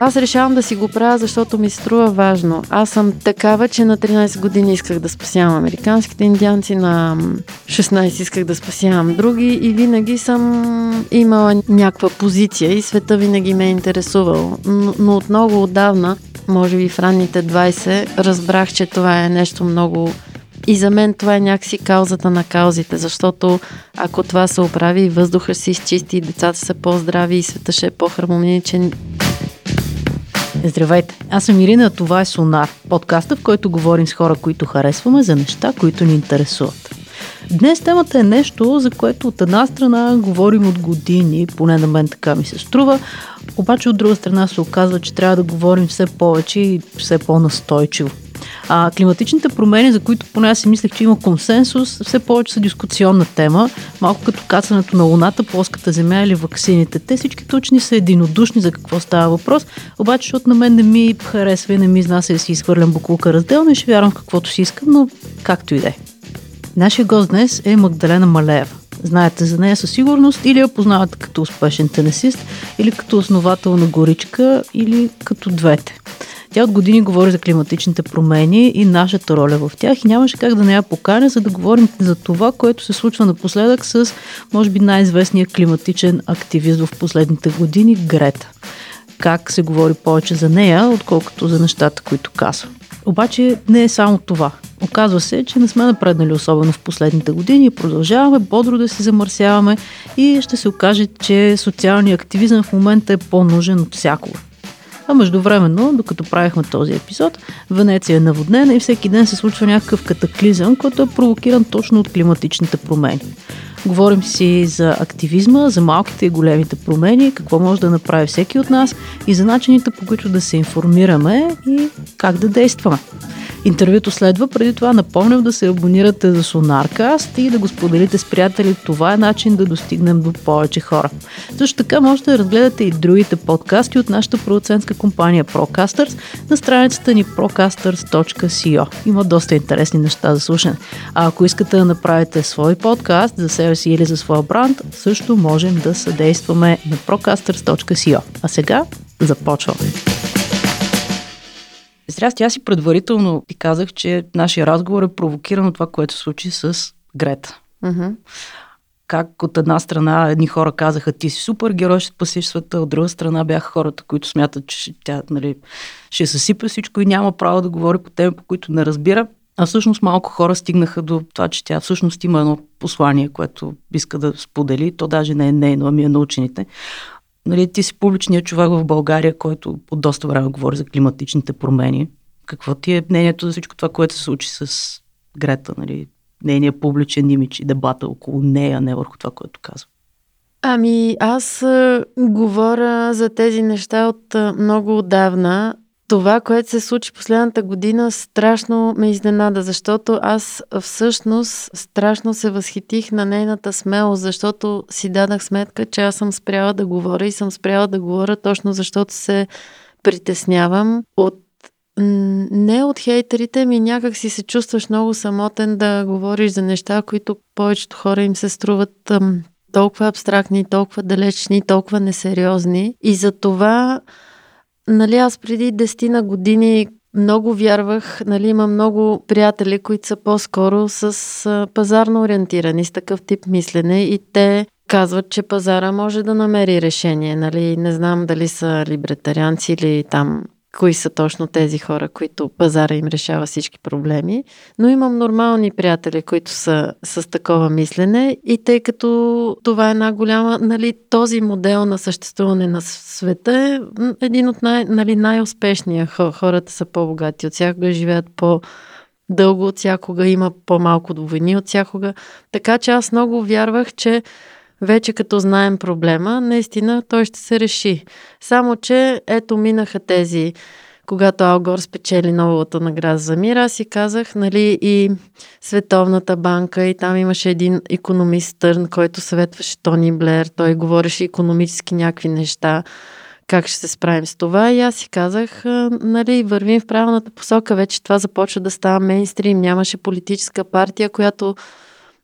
Аз решавам да си го правя, защото ми струва важно. Аз съм такава, че на 13 години исках да спасявам американските индианци, на 16 исках да спасявам други и винаги съм имала някаква позиция и света винаги ме е интересувал. Но, но от много отдавна, може би в ранните 20, разбрах, че това е нещо много и за мен това е някакси каузата на каузите, защото ако това се оправи въздуха се изчисти, децата са по-здрави и света ще е по-хармоничен, Здравейте, аз съм Ирина, това е Сонар, подкаста, в който говорим с хора, които харесваме за неща, които ни интересуват. Днес темата е нещо, за което от една страна говорим от години, поне на мен така ми се струва, обаче от друга страна се оказва, че трябва да говорим все повече и все по-настойчиво. А климатичните промени, за които поне аз си мислех, че има консенсус, все повече са дискусионна тема, малко като кацането на Луната, плоската земя или ваксините. Те всички учени са единодушни за какво става въпрос, обаче, защото на мен не ми харесва и не ми изнася да си изхвърлям буклука разделно и ще вярвам в каквото си искам, но както и да е. Нашия гост днес е Магдалена Малеева. Знаете за нея със сигурност или я познавате като успешен тенесист, или като основател на горичка, или като двете. Тя от години говори за климатичните промени и нашата роля в тях и нямаше как да не я поканя, за да говорим за това, което се случва напоследък с, може би, най-известния климатичен активист в последните години Грета. Как се говори повече за нея, отколкото за нещата, които казва. Обаче не е само това. Оказва се, че не сме напреднали особено в последните години. Продължаваме бодро да се замърсяваме и ще се окаже, че социалният активизъм в момента е по-нужен от всякога. А междувременно, докато правихме този епизод, Венеция е наводнена и всеки ден се случва някакъв катаклизъм, който е провокиран точно от климатичните промени. Говорим си за активизма, за малките и големите промени, какво може да направи всеки от нас и за начините по които да се информираме и как да действаме. Интервюто следва, преди това напомням да се абонирате за Sonarcast и да го споделите с приятели. Това е начин да достигнем до повече хора. Също така можете да разгледате и другите подкасти от нашата продуцентска компания Procasters на страницата ни procasters.co. Има доста интересни неща за слушане. А ако искате да направите свой подкаст за себе си или за своя бранд, също можем да съдействаме на procasters.co. А сега започваме. Здрасти, аз си предварително ти казах, че нашия разговор е провокиран от това, което се случи с Грета. Mm-hmm. Как от една страна едни хора казаха, ти си супер герой, ще спасиш света, от друга страна бяха хората, които смятат, че тя нали, ще съсипе всичко и няма право да говори по теми, по които не разбира. А всъщност малко хора стигнаха до това, че тя всъщност има едно послание, което иска да сподели. То даже не е нейно, ами е на учените нали, ти си публичният човек в България, който от доста време говори за климатичните промени. Какво ти е мнението за всичко това, което се случи с Грета, нали, нейният публичен имидж и дебата около нея, не върху това, което казва? Ами, аз говоря за тези неща от много отдавна това, което се случи последната година, страшно ме изненада, защото аз всъщност страшно се възхитих на нейната смелост, защото си дадах сметка, че аз съм спряла да говоря и съм спряла да говоря точно защото се притеснявам от не от хейтерите ми, някак си се чувстваш много самотен да говориш за неща, които повечето хора им се струват толкова абстрактни, толкова далечни, толкова несериозни. И за това Нали, аз преди 10 на години много вярвах, нали, има много приятели, които са по-скоро с пазарно ориентирани, с такъв тип мислене и те казват, че пазара може да намери решение. Нали, не знам дали са либретарианци или там кои са точно тези хора, които пазара им решава всички проблеми, но имам нормални приятели, които са с такова мислене и тъй като това е една голяма, нали, този модел на съществуване на света е един от най, нали, най-успешния. Хората са по-богати от всякога, живеят по- дълго от всякога, има по-малко войни от всякога. Така че аз много вярвах, че вече като знаем проблема, наистина той ще се реши. Само, че ето минаха тези, когато Алгор спечели новата награда за мир, аз си казах, нали, и Световната банка, и там имаше един економист Търн, който съветваше Тони Блер, той говореше економически някакви неща, как ще се справим с това. И аз си казах, нали, вървим в правилната посока, вече това започва да става мейнстрим, нямаше политическа партия, която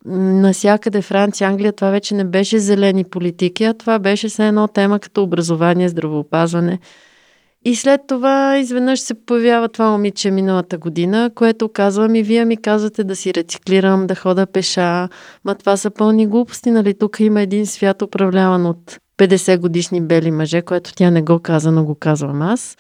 насякъде Франция, Англия, това вече не беше зелени политики, а това беше все едно тема като образование, здравеопазване. И след това изведнъж се появява това момиче миналата година, което казва ми, вие ми казвате да си рециклирам, да хода пеша, ма това са пълни глупости, нали? Тук има един свят управляван от 50 годишни бели мъже, което тя не го каза, но го казвам аз.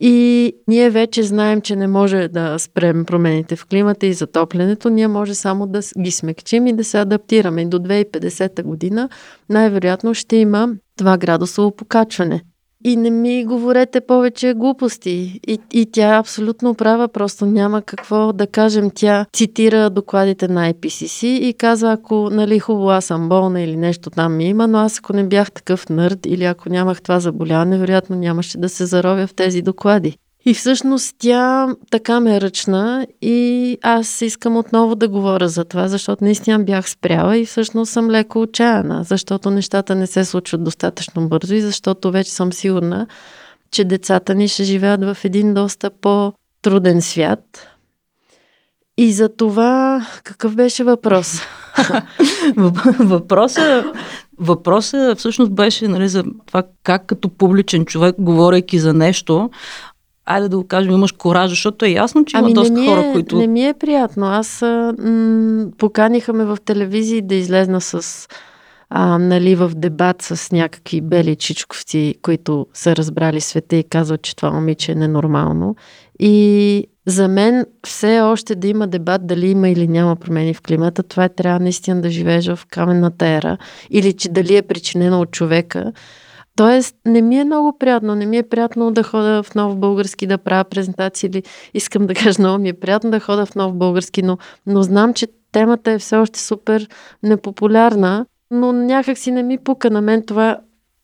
И ние вече знаем, че не може да спрем промените в климата и затоплянето, ние може само да ги смекчим и да се адаптираме. И до 2050 година най-вероятно ще има 2 градусово покачване. И не ми говорете повече глупости. И, и тя абсолютно права, просто няма какво да кажем. Тя цитира докладите на IPCC и казва, ако нали хубаво аз съм болна или нещо там ми има, но аз ако не бях такъв нърд или ако нямах това заболяване, вероятно нямаше да се заровя в тези доклади. И всъщност тя така ме ръчна и аз искам отново да говоря за това, защото наистина бях спряла и всъщност съм леко отчаяна, защото нещата не се случват достатъчно бързо и защото вече съм сигурна, че децата ни ще живеят в един доста по-труден свят. И за това какъв беше въпрос? въпросът, въпросът всъщност беше нали, за това как като публичен човек, говорейки за нещо, айде да го кажем, имаш кораж, защото е ясно, че ами има доста е, хора, които... Не ми е приятно. Аз м- поканиха ме в телевизии да излезна с а, нали, в дебат с някакви бели чичковци, които са разбрали света и казват, че това момиче е ненормално. И за мен все още да има дебат дали има или няма промени в климата, това е трябва наистина да живееш в каменната ера или че дали е причинено от човека. Тоест, не ми е много приятно. Не ми е приятно да хода в нов български да правя презентации или искам да кажа много ми е приятно да хода в нов български, но, но знам, че темата е все още супер непопулярна, но някак си не ми пука на мен това.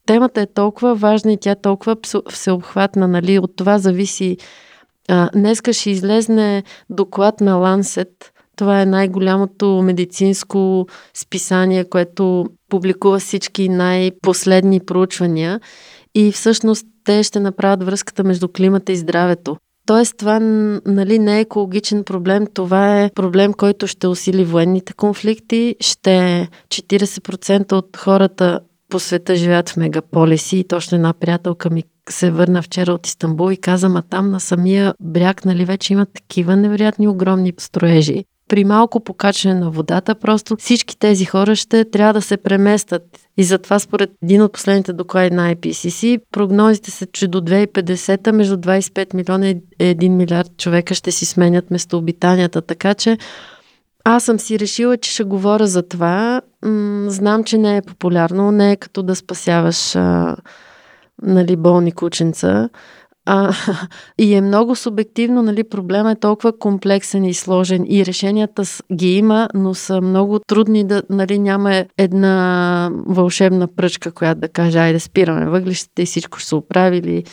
Темата е толкова важна и тя е толкова всеобхватна, нали? От това зависи. А, днеска ще излезне доклад на Lancet, това е най-голямото медицинско списание, което публикува всички най-последни проучвания. И всъщност те ще направят връзката между климата и здравето. Тоест, това нали, не е екологичен проблем, това е проблем, който ще усили военните конфликти, ще 40% от хората по света живеят в мегаполиси. И точно една приятелка ми се върна вчера от Истанбул и каза, ма там на самия бряг, нали, вече има такива невероятни огромни строежи, при малко покачване на водата, просто всички тези хора ще трябва да се преместят. И затова според един от последните доклади на IPCC, прогнозите са, че до 2050 между 25 милиона и 1 милиард човека ще си сменят местообитанията. Така че аз съм си решила, че ще говоря за това. М- знам, че не е популярно, не е като да спасяваш а, нали, болни кученца. А, и е много субективно, нали, проблема е толкова комплексен и сложен и решенията ги има, но са много трудни да, нали, няма една вълшебна пръчка, която да каже, айде спираме въглищата и всичко ще се оправили.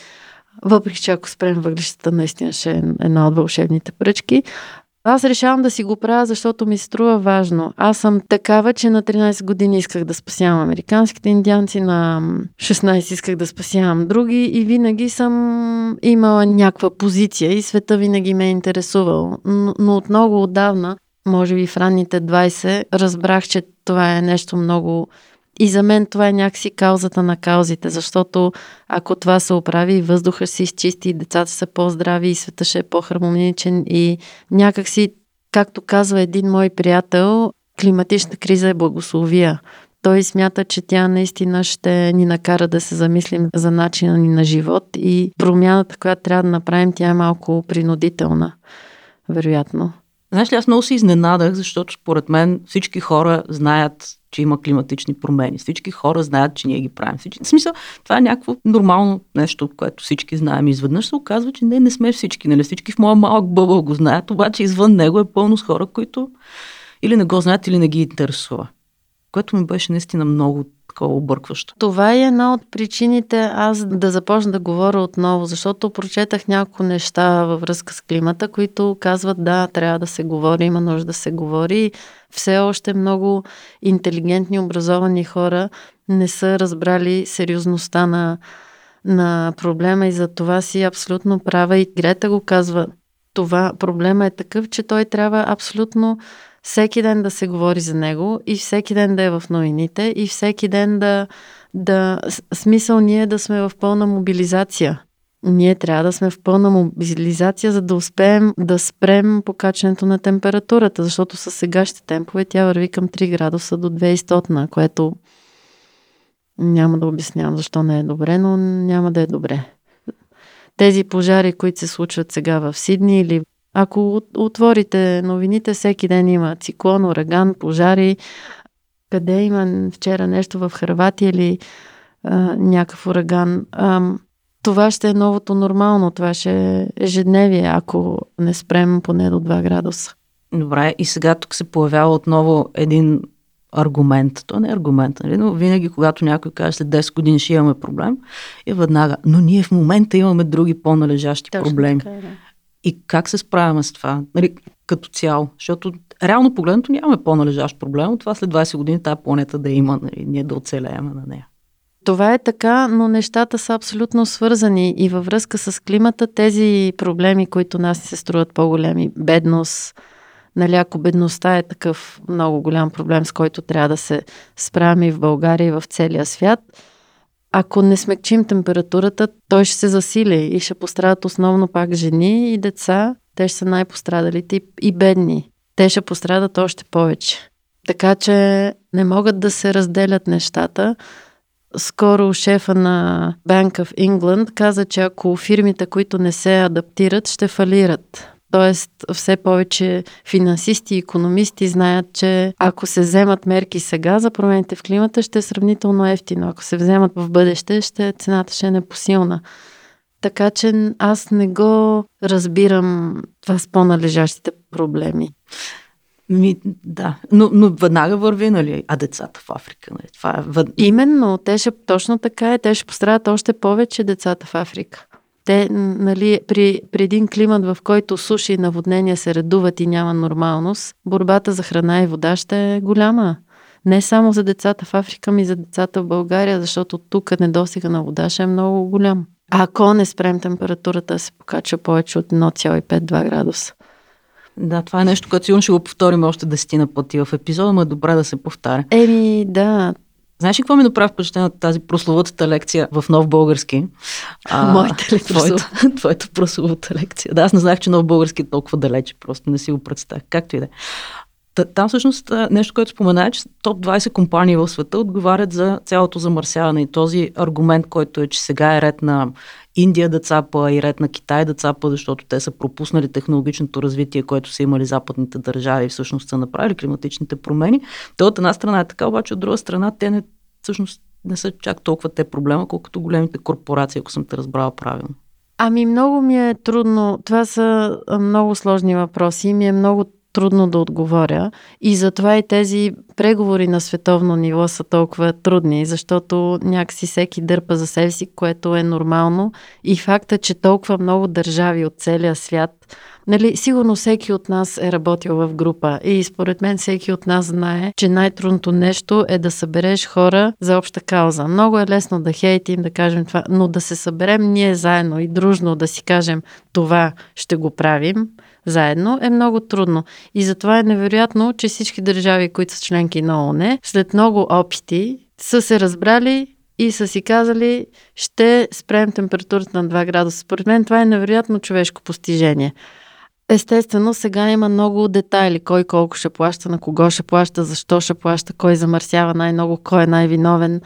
Въпреки, че ако спрем въглищата, наистина ще е една от вълшебните пръчки. Аз решавам да си го правя, защото ми струва важно. Аз съм такава, че на 13 години исках да спасявам американските индианци, на 16 исках да спасявам други и винаги съм имала някаква позиция и света винаги ме е интересувал. Но, но от много отдавна, може би в ранните 20, разбрах, че това е нещо много и за мен това е някакси каузата на каузите, защото ако това се оправи, въздуха се изчисти, децата са по-здрави, и света ще е по-хармоничен и някакси, както казва един мой приятел, климатична криза е благословия. Той смята, че тя наистина ще ни накара да се замислим за начина ни на живот и промяната, която трябва да направим, тя е малко принудителна, вероятно. Знаеш ли, аз много се изненадах, защото според мен всички хора знаят че има климатични промени. Всички хора знаят, че ние ги правим. Всички... В смисъл, това е някакво нормално нещо, което всички знаем. Изведнъж се оказва, че не, не сме всички. Нали? Всички в моя малък бъбъл го знаят, обаче извън него е пълно с хора, които или не го знаят, или не ги интересува. Което ми беше наистина много такова объркващо. Това е една от причините аз да започна да говоря отново, защото прочетах няколко неща във връзка с климата, които казват да, трябва да се говори, има нужда да се говори. Все още много интелигентни, образовани хора не са разбрали сериозността на, на проблема и за това си абсолютно права. И Грета го казва, това проблема е такъв, че той трябва абсолютно всеки ден да се говори за него и всеки ден да е в новините и всеки ден да, да смисъл ние да сме в пълна мобилизация. Ние трябва да сме в пълна мобилизация, за да успеем да спрем покачването на температурата, защото с сегашните темпове тя върви към 3 градуса до 2100, което няма да обяснявам защо не е добре, но няма да е добре. Тези пожари, които се случват сега в Сидни или ако отворите новините, всеки ден има циклон, ураган, пожари. Къде има вчера нещо в Харватия или а, някакъв ураган? А, това ще е новото нормално, това ще е ежедневие, ако не спрем поне до 2 градуса. Добре, и сега тук се появява отново един аргумент. То не е аргумент, нали? но винаги, когато някой каже след 10 години ще имаме проблем, и веднага, но ние в момента имаме други по-належащи Точно проблеми. Така, е, да. И как се справяме с това? Нали, като цяло. Защото реално погледнато нямаме по-належащ проблем от това след 20 години тази планета да има, нали, ние да оцелеем на нея. Това е така, но нещата са абсолютно свързани и във връзка с климата тези проблеми, които нас се струват по-големи, бедност, нали, ако бедността е такъв много голям проблем, с който трябва да се справим и в България и в целия свят, ако не смекчим температурата, той ще се засили и ще пострадат основно пак жени и деца. Те ще са най-пострадалите и бедни. Те ще пострадат още повече. Така че не могат да се разделят нещата. Скоро шефа на Bank of England каза, че ако фирмите, които не се адаптират, ще фалират. Тоест, все повече финансисти и економисти знаят, че ако се вземат мерки сега за промените в климата, ще е сравнително ефтино. Ако се вземат в бъдеще, ще, цената ще е непосилна. Така че аз не го разбирам това с по-належащите проблеми. Ми, да, но, но веднага върви, нали, а децата в Африка, нали, това е... Въд... Именно, те ще, точно така е, те ще пострадат още повече децата в Африка. Те, нали, при, при един климат, в който суши и наводнения се редуват и няма нормалност, борбата за храна и вода ще е голяма. Не само за децата в Африка, ми за децата в България, защото тук недостига на вода ще е много голям. А ако не спрем температурата се покачва повече от 1,5-2 градуса. Да, това е нещо, което сигурно ще го повторим още десетина пъти в епизода, но е добре да се повтаря. Еми, да, Знаеш ли какво ми направи впечатление от тази прословутата лекция в нов български? А, Моята ли твоята, твоята прословута лекция. Да, аз не знаех, че нов български е толкова далече, просто не си го представях. Както и да е. Там всъщност нещо, което спомена е, че топ 20 компании в света отговарят за цялото замърсяване и този аргумент, който е, че сега е ред на Индия да цапа и ред на Китай да цапа, защото те са пропуснали технологичното развитие, което са имали западните държави и всъщност са направили климатичните промени. То от една страна е така, обаче от друга страна те не, всъщност не са чак толкова те проблема, колкото големите корпорации, ако съм те разбрала правилно. Ами много ми е трудно. Това са много сложни въпроси. Ми е много трудно да отговоря. И затова и тези преговори на световно ниво са толкова трудни, защото някакси всеки дърпа за себе си, което е нормално. И факта, че толкова много държави от целия свят, нали, сигурно всеки от нас е работил в група и според мен всеки от нас знае, че най-трудното нещо е да събереш хора за обща кауза. Много е лесно да хейтим, да кажем това, но да се съберем ние заедно и дружно да си кажем това ще го правим, заедно е много трудно. И затова е невероятно, че всички държави, които са членки на ООН, след много опити, са се разбрали и са си казали, ще спрем температурата на 2 градуса. Според мен това е невероятно човешко постижение. Естествено, сега има много детайли. Кой колко ще плаща, на кого ще плаща, защо ще плаща, кой замърсява най-много, кой е най-виновен.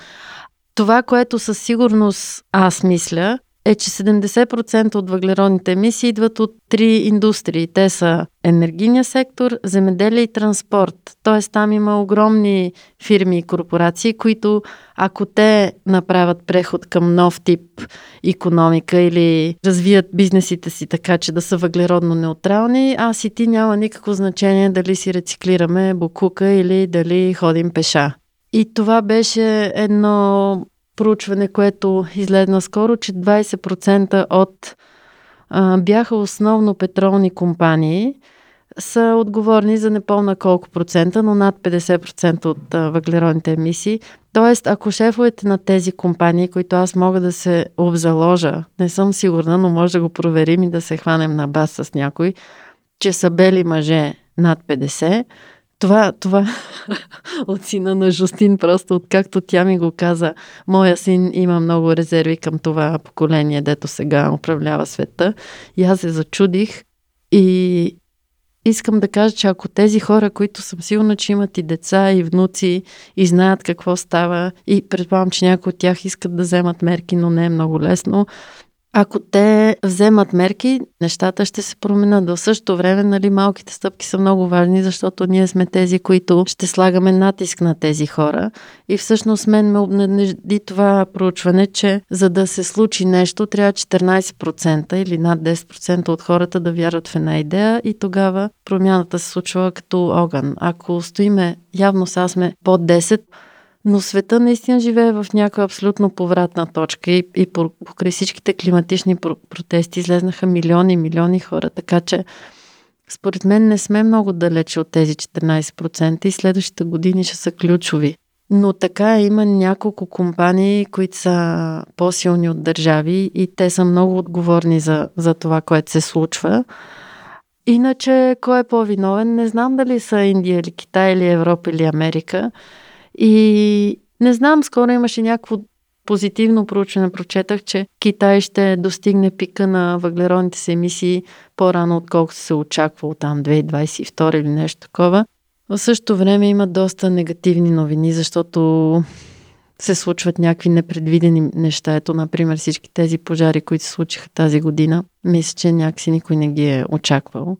Това, което със сигурност аз мисля, е, че 70% от въглеродните емисии идват от три индустрии. Те са енергийния сектор, земеделие и транспорт. Тоест там има огромни фирми и корпорации, които ако те направят преход към нов тип економика или развият бизнесите си така, че да са въглеродно неутрални, аз и ти няма никакво значение дали си рециклираме букука или дали ходим пеша. И това беше едно проучване, което излезна скоро, че 20% от а, бяха основно петролни компании, са отговорни за непълна колко процента, но над 50% от а, въглеродните емисии. Тоест, ако шефовете на тези компании, които аз мога да се обзаложа, не съм сигурна, но може да го проверим и да се хванем на бас с някой, че са бели мъже над 50, Това, това от сина на Жустин, просто откакто тя ми го каза, моя син има много резерви към това поколение, дето сега управлява света. И аз се зачудих и искам да кажа, че ако тези хора, които съм сигурна, че имат и деца, и внуци, и знаят какво става, и предполагам, че някои от тях искат да вземат мерки, но не е много лесно, ако те вземат мерки, нещата ще се променят. В същото време, нали, малките стъпки са много важни, защото ние сме тези, които ще слагаме натиск на тези хора. И всъщност мен ме обнадежди това проучване, че за да се случи нещо, трябва 14% или над 10% от хората да вярват в една идея и тогава промяната се случва като огън. Ако стоиме, явно сега сме под 10%, но света наистина живее в някаква абсолютно повратна точка и, и по, покрай всичките климатични протести излезнаха милиони, милиони хора, така че според мен не сме много далече от тези 14% и следващите години ще са ключови. Но така има няколко компании, които са по-силни от държави и те са много отговорни за, за това, което се случва. Иначе, кой е по-виновен? Не знам дали са Индия или Китай или Европа или Америка. И не знам, скоро имаше някакво позитивно проучване. Прочетах, че Китай ще достигне пика на въглеродните си емисии по-рано, отколкото се очаквало там 2022 или нещо такова. В същото време има доста негативни новини, защото се случват някакви непредвидени неща. Ето, например, всички тези пожари, които се случиха тази година. Мисля, че някакси никой не ги е очаквал.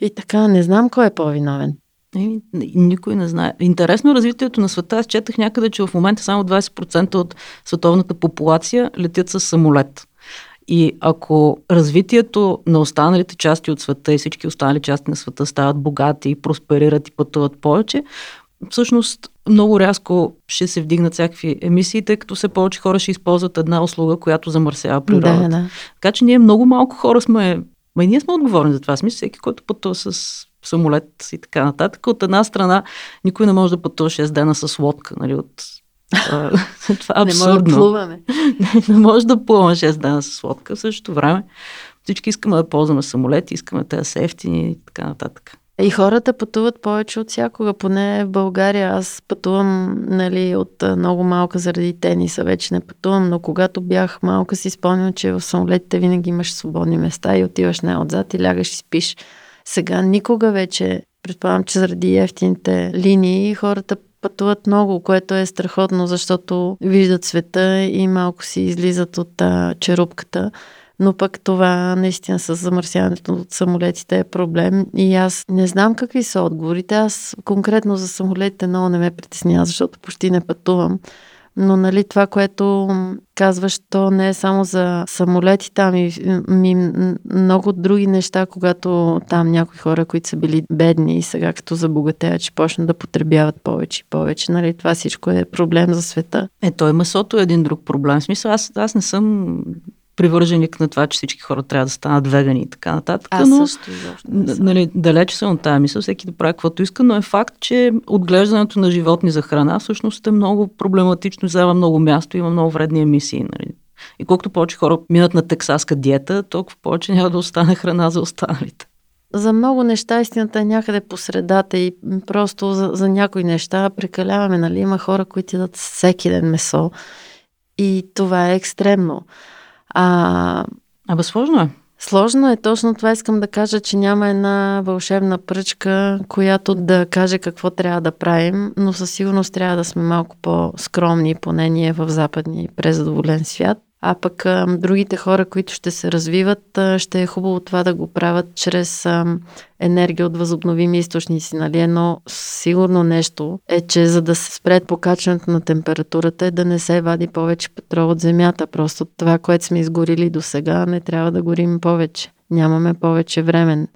И така, не знам кой е по-виновен. И, никой не знае. Интересно е развитието на света. Аз четах някъде, че в момента само 20% от световната популация летят с самолет. И ако развитието на останалите части от света и всички останали части на света стават богати и просперират и пътуват повече, всъщност много рязко ще се вдигнат всякакви емисии, тъй като все повече хора ще използват една услуга, която замърсява природата. Да, да. Така че ние много малко хора сме, ма и ние сме отговорни за това. Смисъл, всеки, който пътува с самолет и така нататък. От една страна, никой не може да пътува 6 дена с лодка, нали, от това е абсурдно. Не може да плуваме. не, не може да плуваме 6 дена с лодка. В същото време всички искаме да ползваме самолети, искаме да са ефтини и така нататък. И хората пътуват повече от всякога, поне в България. Аз пътувам нали, от много малка заради тениса, вече не пътувам, но когато бях малка си спомням, че в самолетите винаги имаш свободни места и отиваш най-отзад и лягаш и спиш. Сега никога вече, предполагам, че заради ефтините линии, хората пътуват много, което е страхотно, защото виждат света и малко си излизат от а, черупката. Но пък това наистина с замърсяването от самолетите е проблем. И аз не знам какви са отговорите. Аз конкретно за самолетите много не ме притеснява, защото почти не пътувам. Но нали, това, което казваш, то не е само за самолети, там и ми, много други неща, когато там някои хора, които са били бедни и сега като забогатеят, че почнат да потребяват повече и повече. Нали, това всичко е проблем за света. Е, той месото е един друг проблем. В смисъл, аз, аз не съм привърженик на това, че всички хора трябва да станат вегани и така нататък. Аз но, също нали, далече съм от тази мисъл, всеки да прави каквото иска, но е факт, че отглеждането на животни за храна всъщност е много проблематично, взема много място, има много вредни емисии. Нали. И колкото повече хора минат на тексаска диета, толкова повече няма да остане храна за останалите. За много неща истината е някъде по средата и просто за, за някои неща прекаляваме. Нали? Има хора, които ядат всеки ден месо и това е екстремно. А, Абе, сложно е. Сложно е, точно това искам да кажа, че няма една вълшебна пръчка, която да каже какво трябва да правим, но със сигурност трябва да сме малко по-скромни, поне ние в западния презадоволен свят. А пък другите хора, които ще се развиват, ще е хубаво това да го правят чрез енергия от възобновими източници. Нали? Едно сигурно нещо е, че за да се спре покачването на температурата е да не се вади повече петрол от земята. Просто това, което сме изгорили до сега, не трябва да горим повече. Нямаме повече време.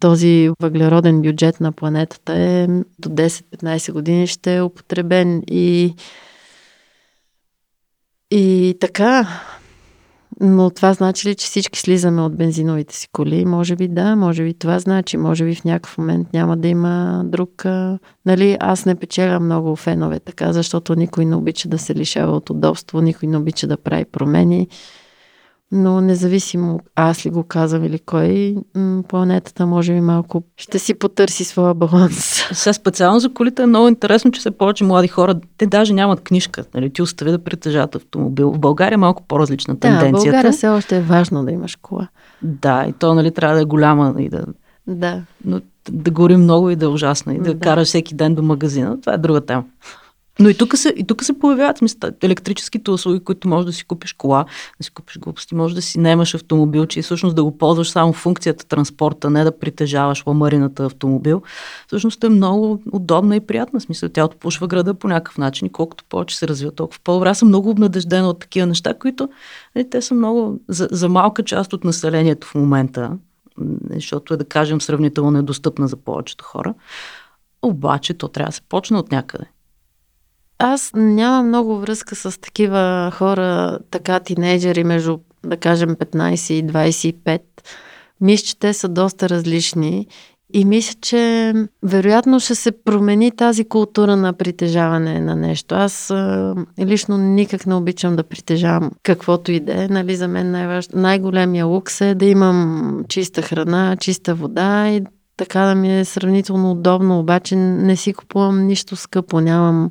Този въглероден бюджет на планетата е до 10-15 години ще е употребен и и така, но това значи ли, че всички слизаме от бензиновите си коли? Може би да, може би това значи. Може би в някакъв момент няма да има друг... Нали, аз не печеля много фенове така, защото никой не обича да се лишава от удобство, никой не обича да прави промени. Но независимо аз ли го казвам или кой, планетата може би малко ще си потърси своя баланс. Сега специално за колите е много интересно, че все повече млади хора, те даже нямат книжка. Нали? Ти остави да притежават автомобил. В България е малко по-различна тенденция. Да, в България все още е важно да имаш кола. Да, и то нали, трябва да е голяма и да... Да. Но да гори много и да е ужасна и да, да. караш всеки ден до магазина. Това е друга тема. Но и тук се, се появяват електрическите услуги, които можеш да си купиш кола, да си купиш глупости, може да си немаш автомобил, че всъщност да го ползваш само функцията транспорта, не да притежаваш ламарината автомобил. Всъщност е много удобна и приятна. Смисъл, тя отпушва града по някакъв начин и колкото повече се развива, толкова по-добре. Аз съм много обнадеждена от такива неща, които е, те са много за, за малка част от населението в момента, защото е да кажем сравнително недостъпна за повечето хора. Обаче то трябва да се почне от някъде. Аз нямам много връзка с такива хора, така тинейджери между, да кажем, 15 и 25. Мисля, че те са доста различни и мисля, че вероятно ще се промени тази култура на притежаване на нещо. Аз лично никак не обичам да притежавам каквото и да е. Нали, за мен най-важ... най-големия лукс е да имам чиста храна, чиста вода и така да ми е сравнително удобно, обаче не си купувам нищо скъпо, нямам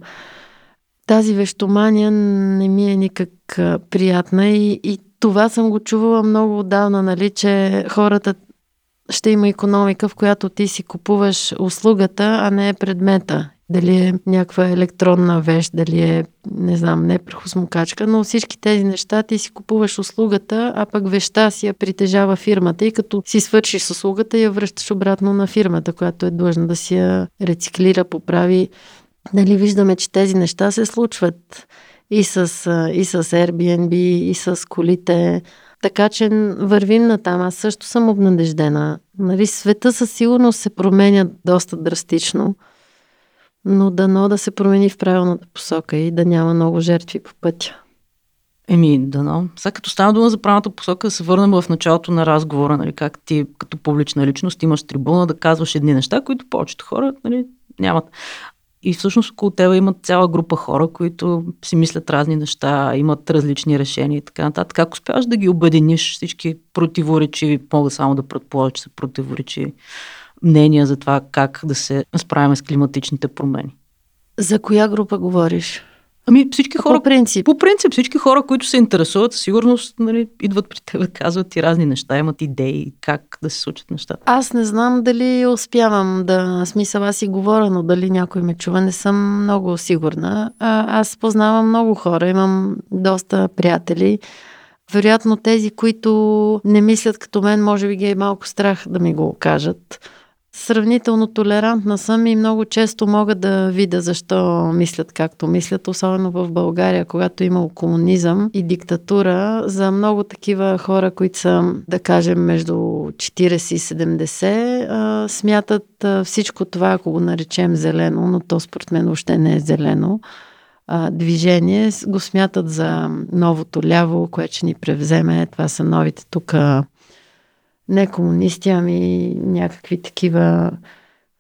тази вещомания не ми е никак приятна и, и това съм го чувала много отдавна, нали, че хората ще има економика, в която ти си купуваш услугата, а не предмета. Дали е някаква електронна вещ, дали е, не знам, не прахосмокачка, но всички тези неща ти си купуваш услугата, а пък веща си я притежава фирмата и като си свършиш с услугата, я връщаш обратно на фирмата, която е длъжна да си я рециклира, поправи нали, виждаме, че тези неща се случват и с, и с Airbnb, и с колите. Така че вървим на там. Аз също съм обнадеждена. Нали, света със сигурност се променя доста драстично, но дано да се промени в правилната посока и да няма много жертви по пътя. Еми, дано. Сега като стана дума за правилната посока, да се върнем в началото на разговора, нали, как ти като публична личност имаш трибуна да казваш едни неща, които повечето хора нали, нямат. И всъщност около теб имат цяла група хора, които си мислят разни неща, имат различни решения и така нататък. Как успяваш да ги обединиш всички противоречиви, мога само да предположа, че са противоречиви мнения за това как да се справим с климатичните промени? За коя група говориш? Ами всички хора. По принцип. По принцип, всички хора, които се интересуват, сигурност нали, идват при теб, казват и разни неща, имат идеи как да се случат нещата. Аз не знам дали успявам да, смисъл аз си говоря, но дали някой ме чува, не съм много сигурна. А, аз познавам много хора, имам доста приятели. Вероятно тези, които не мислят като мен, може би ги е малко страх да ми го кажат сравнително толерантна съм и много често мога да видя защо мислят както мислят, особено в България, когато имало комунизъм и диктатура. За много такива хора, които са, да кажем, между 40 и 70, смятат всичко това, ако го наречем зелено, но то според мен въобще не е зелено, движение, го смятат за новото ляво, което ще ни превземе. Това са новите тук не комунисти, ами някакви такива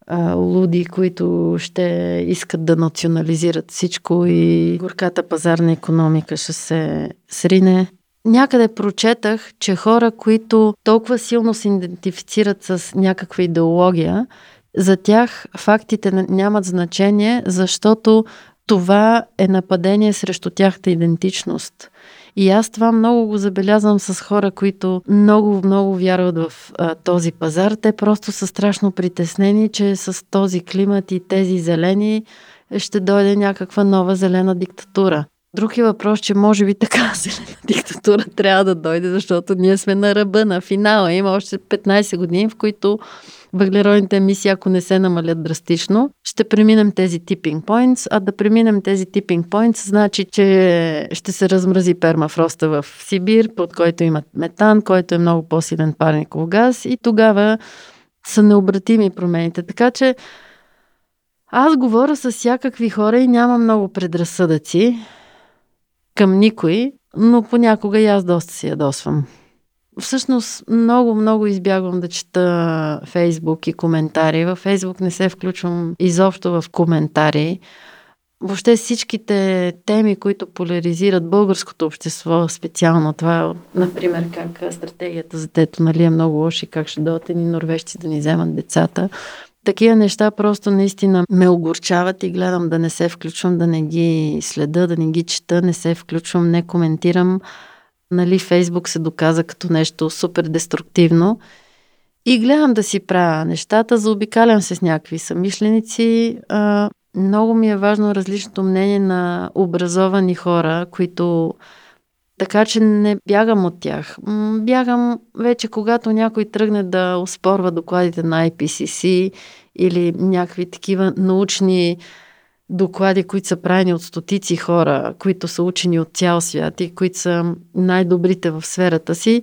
а, луди, които ще искат да национализират всичко и горката пазарна економика ще се срине. Някъде прочетах, че хора, които толкова силно се идентифицират с някаква идеология, за тях фактите нямат значение, защото това е нападение срещу тяхта идентичност. И аз това много го забелязвам с хора, които много, много вярват в а, този пазар. Те просто са страшно притеснени, че с този климат и тези зелени ще дойде някаква нова зелена диктатура. Друг е въпрос, че може би така зелена диктатура трябва да дойде, защото ние сме на ръба, на финала. Има още 15 години, в които въглеродните емисии, ако не се намалят драстично, ще преминем тези tipping points, а да преминем тези tipping points значи, че ще се размрази пермафроста в Сибир, под който има метан, който е много по-силен парников газ и тогава са необратими промените. Така че аз говоря с всякакви хора и няма много предразсъдъци към никой, но понякога и аз доста си ядосвам. Всъщност много, много избягвам да чета Фейсбук и коментари. Във Фейсбук не се включвам изобщо в коментари. въобще всичките теми, които поляризират българското общество, специално това, например, как стратегията за тето нали, е много лоша и как ще дойдат ни норвежци да ни вземат децата. Такива неща просто наистина ме огорчават и гледам да не се включвам, да не ги следа, да не ги чета, не се включвам, не коментирам. Нали, Фейсбук се доказа като нещо супер деструктивно. И гледам да си правя нещата, заобикалям се с някакви самишленици. Много ми е важно различното мнение на образовани хора, които така че не бягам от тях. Бягам вече, когато някой тръгне да оспорва докладите на IPCC или някакви такива научни доклади, които са правени от стотици хора, които са учени от цял свят и които са най-добрите в сферата си.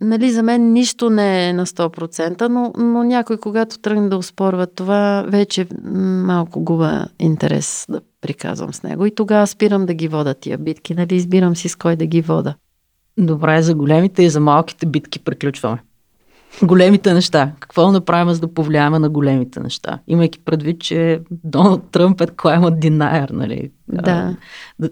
Нали, за мен нищо не е на 100%, но, но някой, когато тръгне да успорва това, вече малко губа интерес да приказвам с него. И тогава спирам да ги вода тия битки, нали, избирам си с кой да ги вода. Добре, за големите и за малките битки приключваме. Големите неща. Какво направим, за да повлияем на големите неща? Имайки предвид, че Доналд Тръмп е climate denier, нали? Да. да.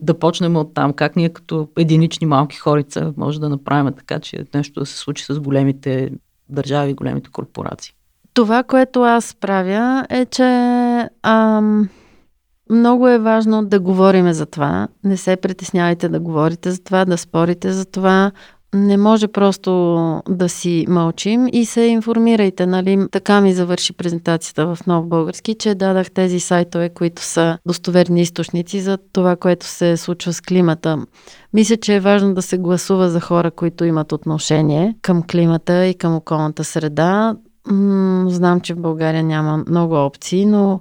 Да почнем от там. Как ние като единични малки хорица може да направим така, че нещо да се случи с големите държави големите корпорации? Това, което аз правя е, че ам, много е важно да говориме за това. Не се притеснявайте да говорите за това, да спорите за това. Не може просто да си мълчим и се информирайте, нали? Така ми завърши презентацията в Нов Български, че дадах тези сайтове, които са достоверни източници за това, което се случва с климата. Мисля, че е важно да се гласува за хора, които имат отношение към климата и към околната среда. Знам, че в България няма много опции, но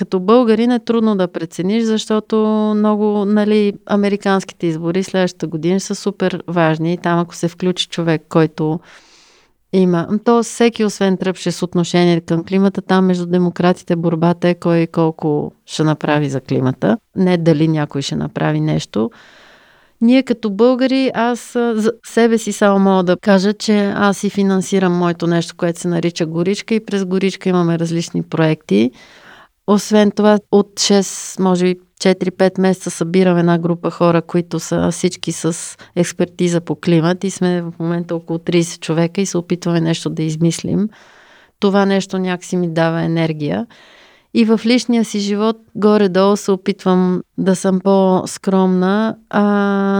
като българин е трудно да прецениш, защото много, нали, американските избори следващата година са супер важни и там ако се включи човек, който има. То всеки, освен тръпше с отношение към климата, там между демократите борбата е кой колко ще направи за климата. Не дали някой ще направи нещо. Ние като българи, аз за себе си само мога да кажа, че аз си финансирам моето нещо, което се нарича Горичка и през Горичка имаме различни проекти. Освен това, от 6, може би 4-5 месеца събирам една група хора, които са всички с експертиза по климат и сме в момента около 30 човека и се опитваме нещо да измислим. Това нещо някакси ми дава енергия. И в личния си живот горе-долу се опитвам да съм по-скромна, а,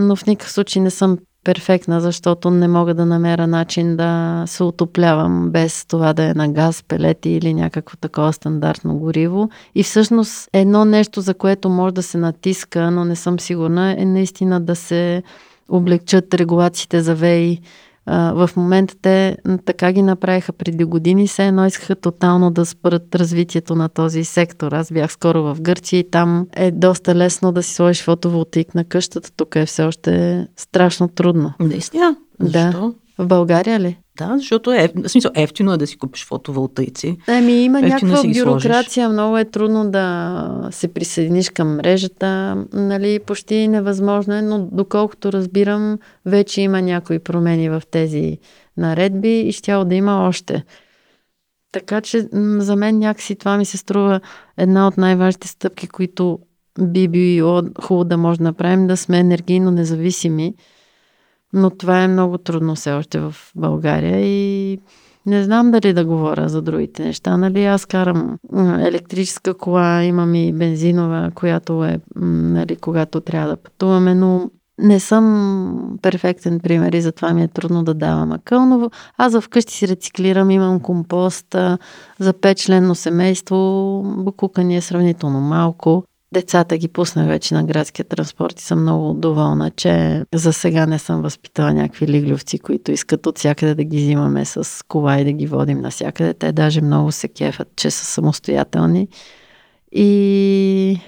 но в никакъв случай не съм перфектна, защото не мога да намеря начин да се отоплявам без това да е на газ, пелети или някакво такова стандартно гориво. И всъщност едно нещо, за което може да се натиска, но не съм сигурна, е наистина да се облегчат регулациите за ВЕИ в момента те така ги направиха преди години, се едно искаха тотално да спрат развитието на този сектор. Аз бях скоро в Гърция и там е доста лесно да си сложиш фотоволтаик на къщата. Тук е все още страшно трудно. Наистина? Да. В България ли? Да, защото е, в смисъл, ефтино е да си купиш фотоволтаици. Ами има ефтино някаква бюрокрация, много е трудно да се присъединиш към мрежата, нали, почти невъзможно е, но доколкото разбирам, вече има някои промени в тези наредби и ще да има още. Така че за мен някакси това ми се струва една от най-важните стъпки, които би било хубаво да може да направим, да сме енергийно независими но това е много трудно все още в България и не знам дали да говоря за другите неща. Нали, аз карам електрическа кола, имам и бензинова, която е, нали, когато трябва да пътуваме, но не съм перфектен пример и затова ми е трудно да давам акъл, но аз вкъщи си рециклирам, имам компост за петчленно семейство, букука ни е сравнително малко. Децата ги пуснах вече на градския транспорт и съм много доволна, че за сега не съм възпитала някакви лиглювци, които искат от всякъде да ги взимаме с кола и да ги водим навсякъде. Те даже много се кефат, че са самостоятелни. И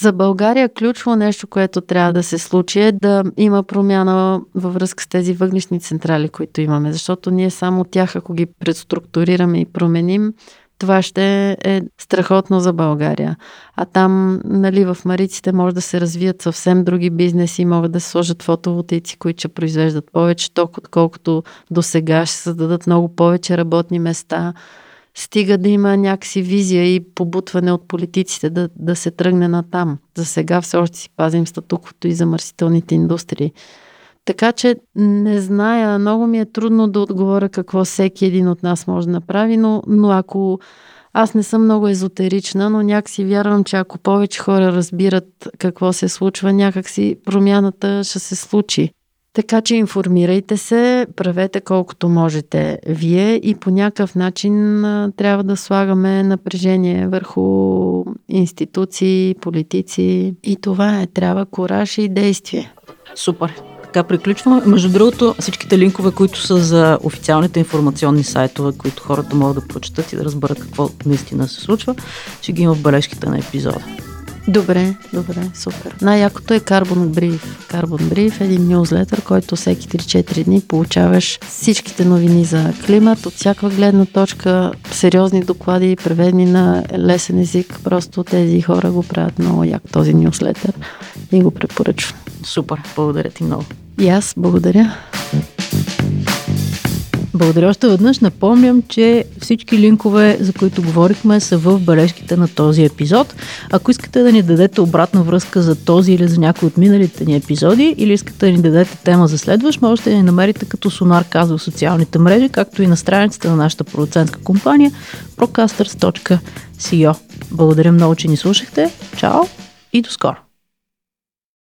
за България ключово нещо, което трябва да се случи е да има промяна във връзка с тези въглишни централи, които имаме, защото ние само тях, ако ги преструктурираме и променим, това ще е страхотно за България. А там, нали, в Мариците може да се развият съвсем други бизнеси, могат да се сложат фотоволтейци, които ще произвеждат повече ток, отколкото до сега ще създадат много повече работни места. стига да има някакси визия и побутване от политиците да, да се тръгне на там. За сега все още си пазим статуквото и замърсителните индустрии. Така че не зная, много ми е трудно да отговоря какво всеки един от нас може да направи, но, но ако аз не съм много езотерична, но някакси вярвам, че ако повече хора разбират какво се случва, някакси промяната ще се случи. Така че информирайте се, правете колкото можете вие и по някакъв начин трябва да слагаме напрежение върху институции, политици и това е. Трябва кораж и действие. Супер така приключваме. Между другото, всичките линкове, които са за официалните информационни сайтове, които хората могат да прочитат и да разберат какво наистина се случва, ще ги има в бележките на епизода. Добре, добре, супер. Най-якото е Carbon Brief. Carbon Brief е един нюзлетър, който всеки 3-4 дни получаваш всичките новини за климат, от всяка гледна точка, сериозни доклади, преведени на лесен език. Просто тези хора го правят много як този нюзлетър и го препоръчвам. Супер, благодаря ти много. И аз благодаря. Благодаря още веднъж. Напомням, че всички линкове, за които говорихме, са в бележките на този епизод. Ако искате да ни дадете обратна връзка за този или за някой от миналите ни епизоди, или искате да ни дадете тема за следващ, можете да ни намерите като Сонар казва в социалните мрежи, както и на страницата на нашата продуцентска компания procasters.co. Благодаря много, че ни слушахте. Чао и до скоро!